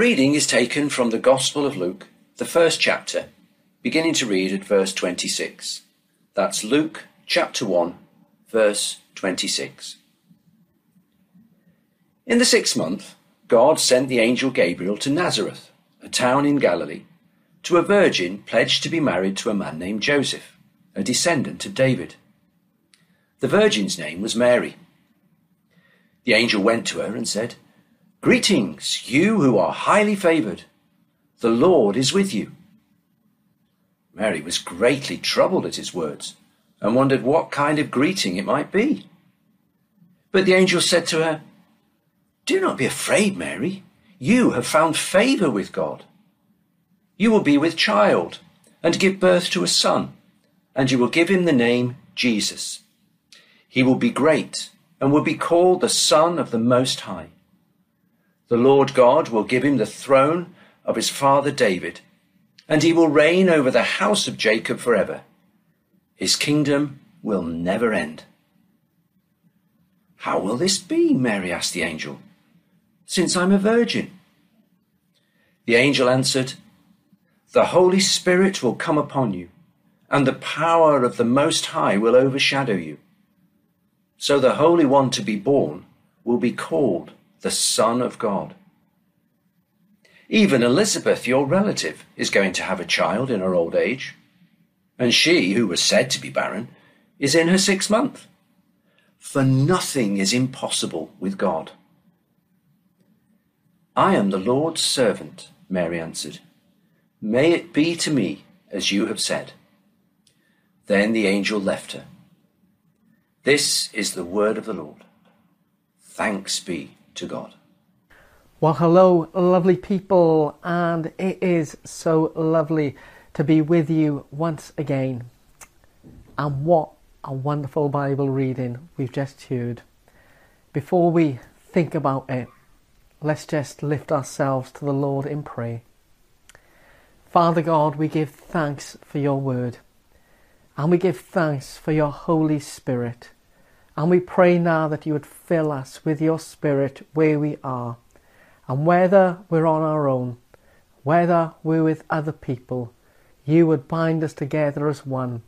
Reading is taken from the Gospel of Luke, the first chapter, beginning to read at verse 26. That's Luke chapter 1, verse 26. In the sixth month, God sent the angel Gabriel to Nazareth, a town in Galilee, to a virgin pledged to be married to a man named Joseph, a descendant of David. The virgin's name was Mary. The angel went to her and said, Greetings, you who are highly favored. The Lord is with you. Mary was greatly troubled at his words and wondered what kind of greeting it might be. But the angel said to her, Do not be afraid, Mary. You have found favor with God. You will be with child and give birth to a son, and you will give him the name Jesus. He will be great and will be called the Son of the Most High. The Lord God will give him the throne of his father David, and he will reign over the house of Jacob forever. His kingdom will never end. How will this be? Mary asked the angel, since I'm a virgin. The angel answered, The Holy Spirit will come upon you, and the power of the Most High will overshadow you. So the Holy One to be born will be called the Son of God. Even Elizabeth, your relative, is going to have a child in her old age. And she, who was said to be barren, is in her sixth month. For nothing is impossible with God. I am the Lord's servant, Mary answered. May it be to me as you have said. Then the angel left her. This is the word of the Lord. Thanks be to God. Well, hello, lovely people, and it is so lovely to be with you once again. And what a wonderful Bible reading we've just heard. Before we think about it, let's just lift ourselves to the Lord in prayer. Father God, we give thanks for your word, and we give thanks for your Holy Spirit. And we pray now that you would fill us with your Spirit where we are. And whether we're on our own, whether we're with other people, you would bind us together as one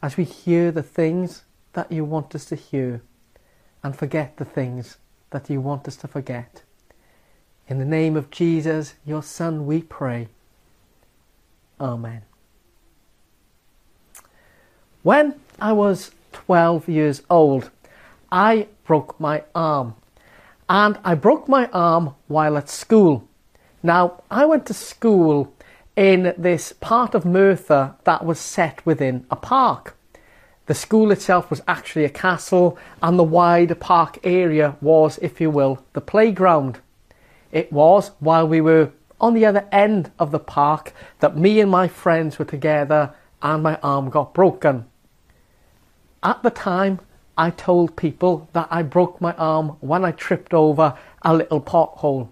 as we hear the things that you want us to hear and forget the things that you want us to forget. In the name of Jesus, your Son, we pray. Amen. When I was 12 years old, I broke my arm. And I broke my arm while at school. Now, I went to school in this part of Merthyr that was set within a park. The school itself was actually a castle, and the wider park area was, if you will, the playground. It was while we were on the other end of the park that me and my friends were together and my arm got broken. At the time, I told people that I broke my arm when I tripped over a little pothole.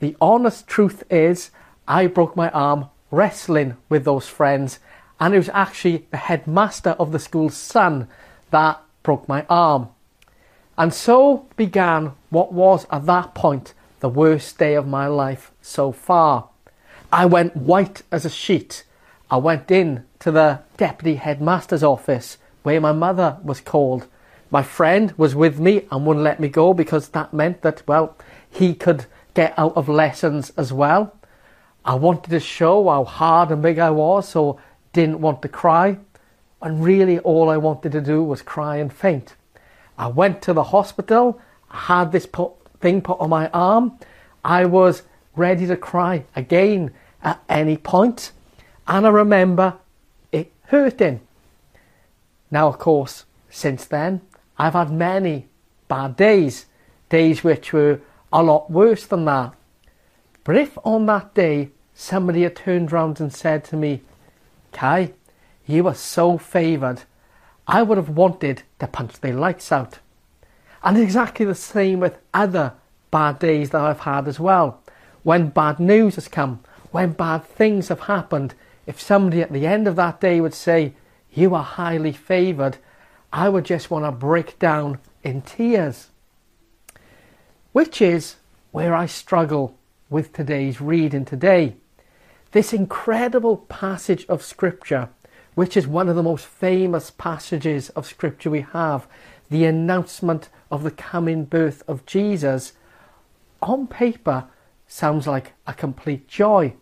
The honest truth is, I broke my arm wrestling with those friends, and it was actually the headmaster of the school's son that broke my arm. And so began what was at that point the worst day of my life so far. I went white as a sheet. I went in to the deputy headmaster's office where my mother was called my friend was with me and wouldn't let me go because that meant that, well, he could get out of lessons as well. I wanted to show how hard and big I was, so didn't want to cry. And really, all I wanted to do was cry and faint. I went to the hospital, I had this put, thing put on my arm. I was ready to cry again at any point, and I remember it hurting. Now, of course, since then, I've had many bad days, days which were a lot worse than that. But if on that day somebody had turned round and said to me, Kai, you are so favoured, I would have wanted to punch the lights out. And exactly the same with other bad days that I've had as well. When bad news has come, when bad things have happened, if somebody at the end of that day would say, You are highly favoured, I would just want to break down in tears. Which is where I struggle with today's reading today. This incredible passage of Scripture, which is one of the most famous passages of Scripture we have, the announcement of the coming birth of Jesus, on paper sounds like a complete joy.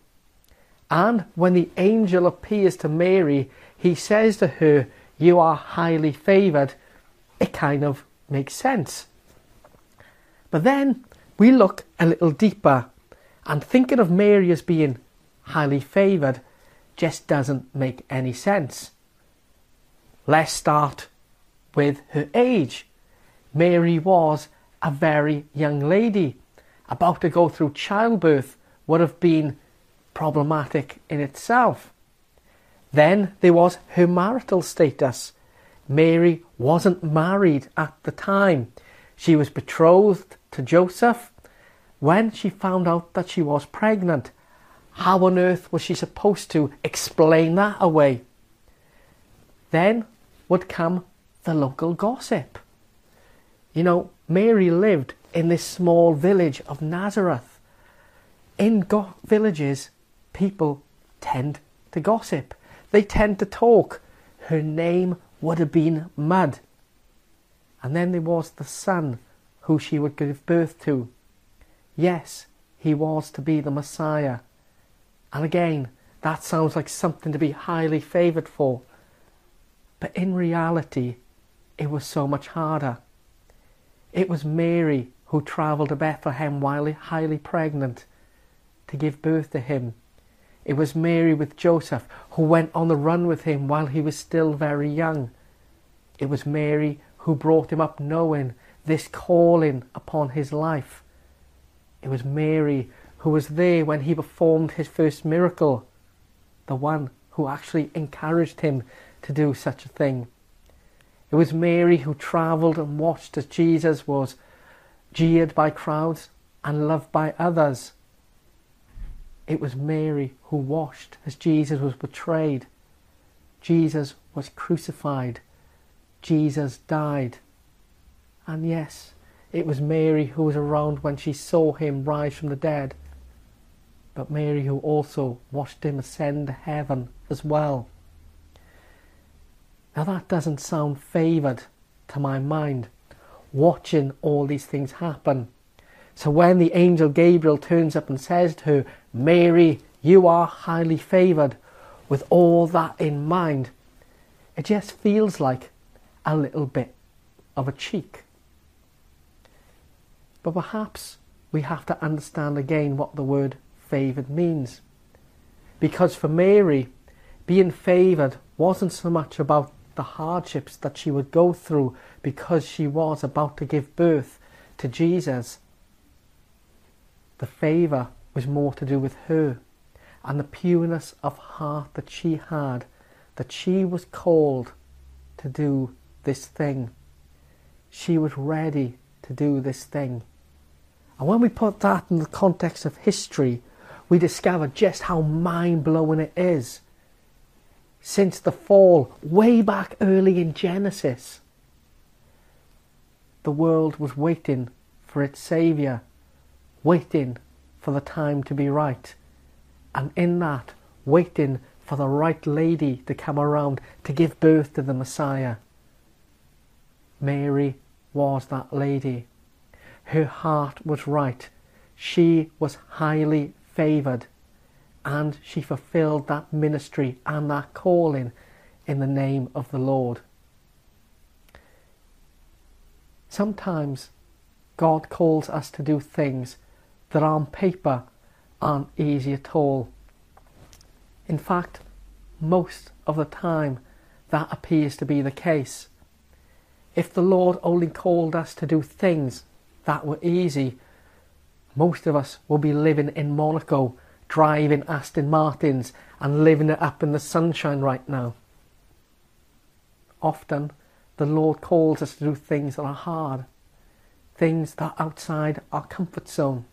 And when the angel appears to Mary, he says to her, You are highly favoured. It kind of makes sense. But then we look a little deeper, and thinking of Mary as being highly favoured just doesn't make any sense. Let's start with her age. Mary was a very young lady. About to go through childbirth would have been problematic in itself. Then there was her marital status. Mary wasn't married at the time. She was betrothed to Joseph when she found out that she was pregnant. How on earth was she supposed to explain that away? Then would come the local gossip. You know, Mary lived in this small village of Nazareth. In villages, people tend to gossip. They tend to talk. Her name would have been Mud. And then there was the son who she would give birth to. Yes, he was to be the Messiah. And again, that sounds like something to be highly favoured for. But in reality, it was so much harder. It was Mary who travelled to Bethlehem while highly pregnant to give birth to him. It was Mary with Joseph who went on the run with him while he was still very young. It was Mary who brought him up knowing this calling upon his life. It was Mary who was there when he performed his first miracle, the one who actually encouraged him to do such a thing. It was Mary who travelled and watched as Jesus was jeered by crowds and loved by others. It was Mary who washed as Jesus was betrayed. Jesus was crucified. Jesus died. And yes, it was Mary who was around when she saw him rise from the dead. But Mary who also watched him ascend to heaven as well. Now that doesn't sound favoured to my mind, watching all these things happen. So when the angel Gabriel turns up and says to her, Mary, you are highly favoured, with all that in mind, it just feels like a little bit of a cheek. But perhaps we have to understand again what the word favoured means. Because for Mary, being favoured wasn't so much about the hardships that she would go through because she was about to give birth to Jesus. The favour was more to do with her and the pureness of heart that she had, that she was called to do this thing. She was ready to do this thing. And when we put that in the context of history, we discover just how mind blowing it is since the fall, way back early in Genesis. The world was waiting for its Saviour, waiting for the time to be right, and in that, waiting for the right lady to come around to give birth to the Messiah. Mary was that lady. Her heart was right. She was highly favoured and she fulfilled that ministry and that calling in the name of the Lord. Sometimes God calls us to do things that on paper aren't easy at all. In fact, most of the time that appears to be the case. If the Lord only called us to do things that were easy, most of us will be living in Monaco driving Aston Martins and living it up in the sunshine right now. Often, the Lord calls us to do things that are hard, things that are outside our comfort zone,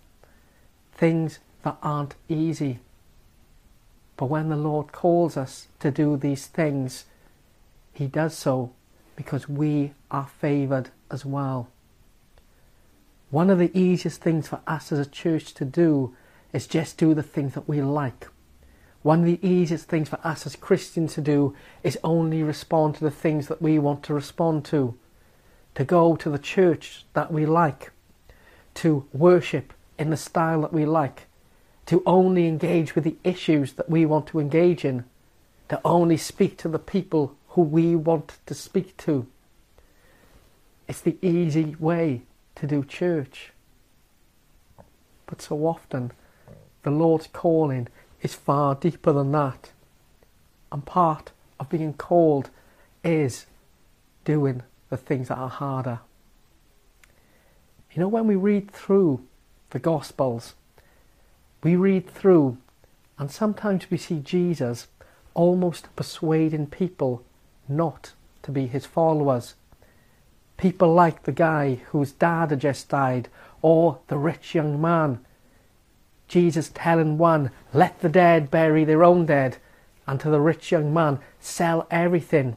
things that aren't easy. But when the Lord calls us to do these things, He does so because we are favoured as well. One of the easiest things for us as a church to do is just do the things that we like. One of the easiest things for us as Christians to do is only respond to the things that we want to respond to. To go to the church that we like. To worship in the style that we like. To only engage with the issues that we want to engage in. To only speak to the people who we want to speak to. It's the easy way to do church. But so often, the Lord's calling is far deeper than that. And part of being called is doing the things that are harder. You know, when we read through the Gospels, we read through, and sometimes we see Jesus almost persuading people not to be his followers. People like the guy whose dad had just died, or the rich young man. Jesus telling one, let the dead bury their own dead, and to the rich young man, sell everything.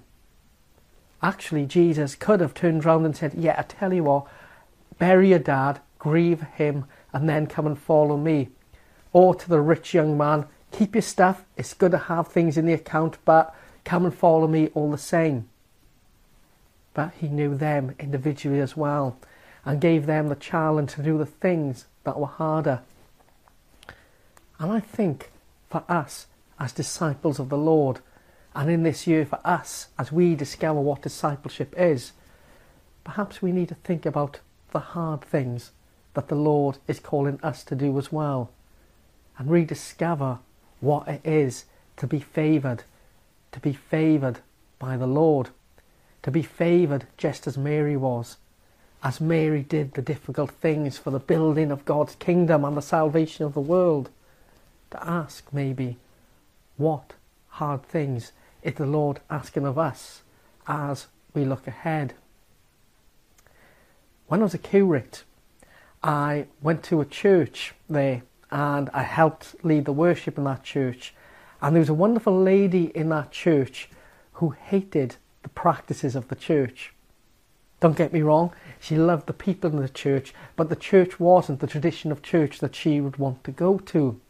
Actually, Jesus could have turned round and said, yeah, I tell you what, bury your dad, grieve him, and then come and follow me. Or to the rich young man, keep your stuff, it's good to have things in the account, but come and follow me all the same but he knew them individually as well and gave them the challenge to do the things that were harder. And I think for us as disciples of the Lord, and in this year for us as we discover what discipleship is, perhaps we need to think about the hard things that the Lord is calling us to do as well and rediscover what it is to be favoured, to be favoured by the Lord to be favoured just as Mary was, as Mary did the difficult things for the building of God's kingdom and the salvation of the world. To ask, maybe, what hard things is the Lord asking of us as we look ahead? When I was a curate, I went to a church there and I helped lead the worship in that church. And there was a wonderful lady in that church who hated the practices of the church. Don't get me wrong, she loved the people in the church, but the church wasn't the tradition of church that she would want to go to.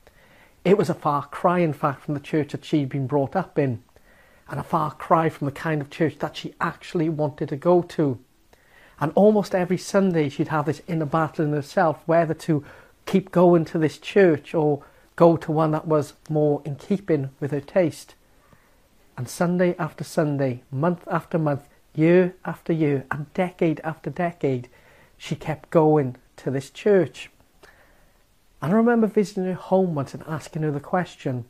It was a far cry, in fact, from the church that she'd been brought up in, and a far cry from the kind of church that she actually wanted to go to. And almost every Sunday she'd have this inner battle in herself whether to keep going to this church or go to one that was more in keeping with her taste. And Sunday after Sunday, month after month, year after year, and decade after decade, she kept going to this church. And I remember visiting her home once and asking her the question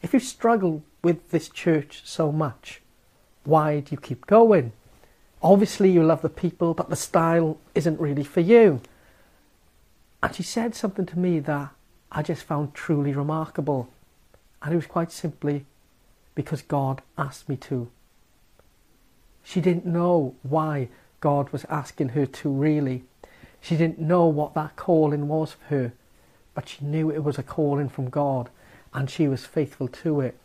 if you struggle with this church so much, why do you keep going? Obviously, you love the people, but the style isn't really for you. And she said something to me that I just found truly remarkable. And it was quite simply, because God asked me to. She didn't know why God was asking her to really. She didn't know what that calling was for her, but she knew it was a calling from God and she was faithful to it.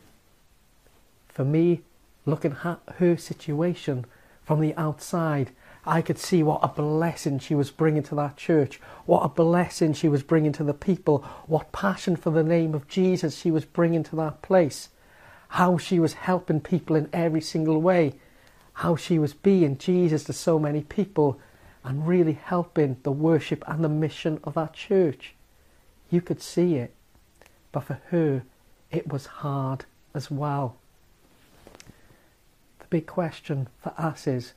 For me, looking at her situation from the outside, I could see what a blessing she was bringing to that church, what a blessing she was bringing to the people, what passion for the name of Jesus she was bringing to that place how she was helping people in every single way, how she was being Jesus to so many people and really helping the worship and the mission of that church. You could see it, but for her, it was hard as well. Big question for us is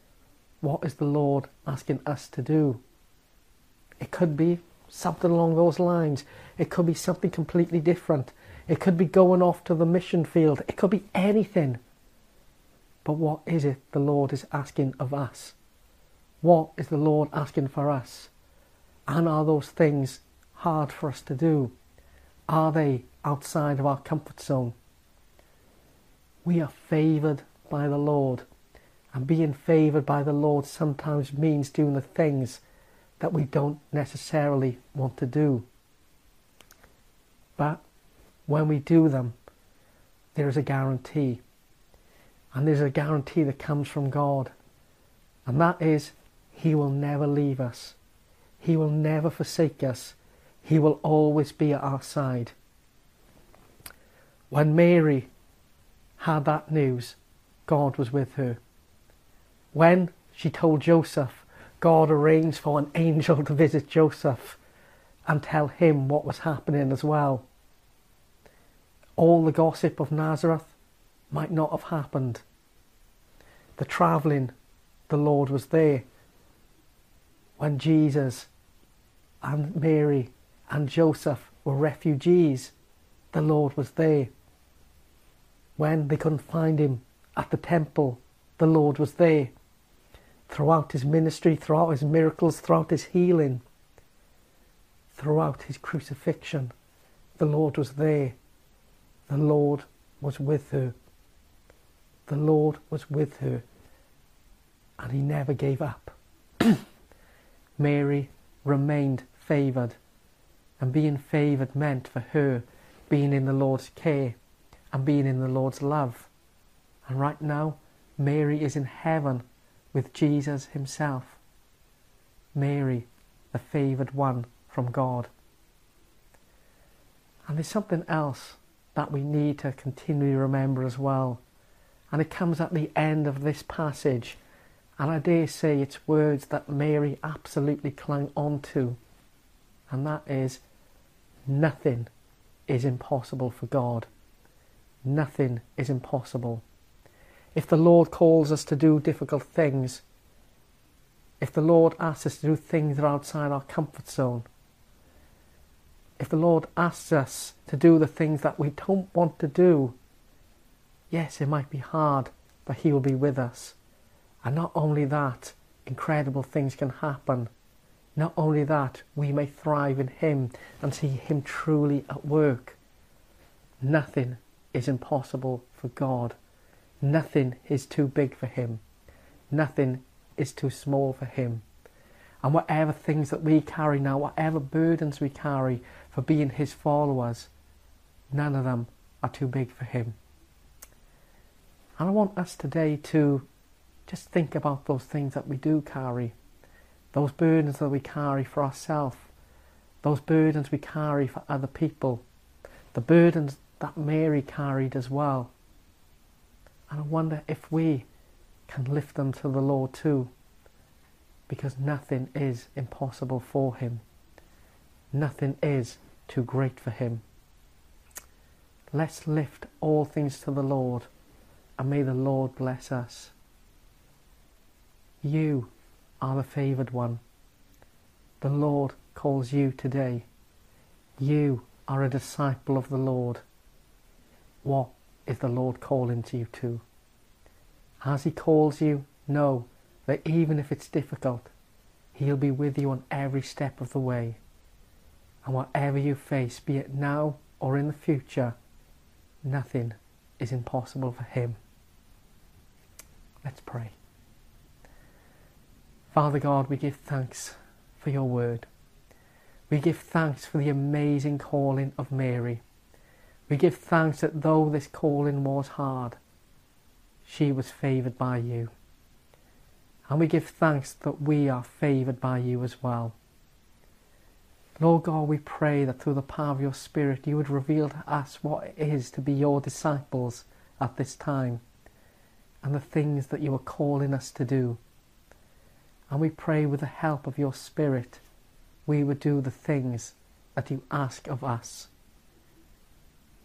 what is the Lord asking us to do? It could be something along those lines, it could be something completely different. It could be going off to the mission field. It could be anything. But what is it the Lord is asking of us? What is the Lord asking for us? And are those things hard for us to do? Are they outside of our comfort zone? We are favoured by the Lord. And being favoured by the Lord sometimes means doing the things that we don't necessarily want to do. But when we do them, there is a guarantee. And there's a guarantee that comes from God. And that is, He will never leave us. He will never forsake us. He will always be at our side. When Mary had that news, God was with her. When she told Joseph, God arranged for an angel to visit Joseph and tell him what was happening as well. All the gossip of Nazareth might not have happened. The travelling, the Lord was there. When Jesus and Mary and Joseph were refugees, the Lord was there. When they couldn't find him at the temple, the Lord was there. Throughout his ministry, throughout his miracles, throughout his healing, throughout his crucifixion, the Lord was there. The Lord was with her. The Lord was with her. And he never gave up. Mary remained favoured. And being favoured meant for her being in the Lord's care and being in the Lord's love. And right now, Mary is in heaven with Jesus himself. Mary, the favoured one from God. And there's something else that we need to continually remember as well. And it comes at the end of this passage. And I dare say it's words that Mary absolutely clung on to. And that is, nothing is impossible for God. Nothing is impossible. If the Lord calls us to do difficult things, if the Lord asks us to do things that are outside our comfort zone, if the Lord asks us to do the things that we don't want to do, yes, it might be hard, but He will be with us. And not only that, incredible things can happen. Not only that, we may thrive in Him and see Him truly at work. Nothing is impossible for God. Nothing is too big for Him. Nothing is too small for Him. And whatever things that we carry now, whatever burdens we carry for being His followers, none of them are too big for Him. And I want us today to just think about those things that we do carry those burdens that we carry for ourselves, those burdens we carry for other people, the burdens that Mary carried as well. And I wonder if we can lift them to the Lord too, because nothing is impossible for Him. Nothing is too great for Him. Let's lift all things to the Lord, and may the Lord bless us. You are the favoured one. The Lord calls you today. You are a disciple of the Lord. What is the Lord calling to you too? As He calls you, know that even if it's difficult, He'll be with you on every step of the way. And whatever you face, be it now or in the future, nothing is impossible for Him. Let's pray. Father God, we give thanks for your word. We give thanks for the amazing calling of Mary. We give thanks that though this calling was hard, she was favoured by you. And we give thanks that we are favoured by you as well. Lord God, we pray that through the power of your Spirit you would reveal to us what it is to be your disciples at this time and the things that you are calling us to do. And we pray with the help of your Spirit, we would do the things that you ask of us.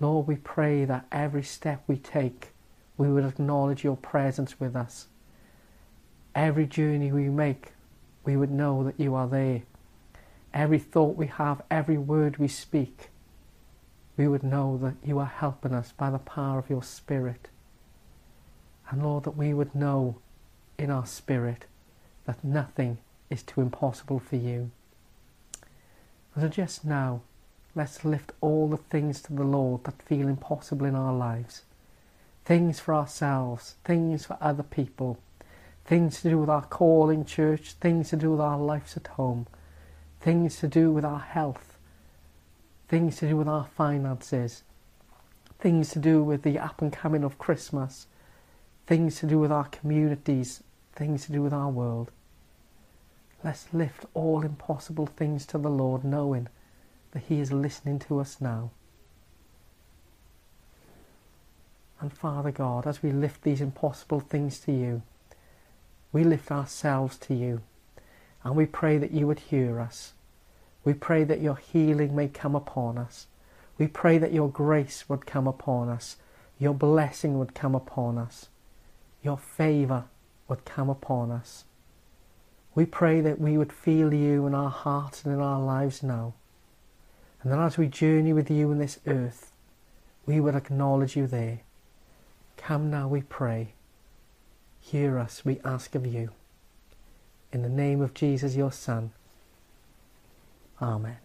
Lord, we pray that every step we take, we would acknowledge your presence with us. Every journey we make, we would know that you are there. Every thought we have, every word we speak, we would know that you are helping us by the power of your Spirit. And Lord, that we would know in our spirit that nothing is too impossible for you. So just now, let's lift all the things to the Lord that feel impossible in our lives. Things for ourselves, things for other people, things to do with our call in church, things to do with our lives at home, things to do with our health, things to do with our finances, things to do with the up and coming of Christmas, things to do with our communities, things to do with our world. Let's lift all impossible things to the Lord, knowing that He is listening to us now. And Father God, as we lift these impossible things to you, we lift ourselves to you and we pray that you would hear us. We pray that your healing may come upon us. We pray that your grace would come upon us, your blessing would come upon us, your favour would come upon us. We pray that we would feel you in our hearts and in our lives now. And that as we journey with you in this earth, we will acknowledge you there. Come now, we pray. Hear us, we ask of you. In the name of Jesus, your Son. Amen.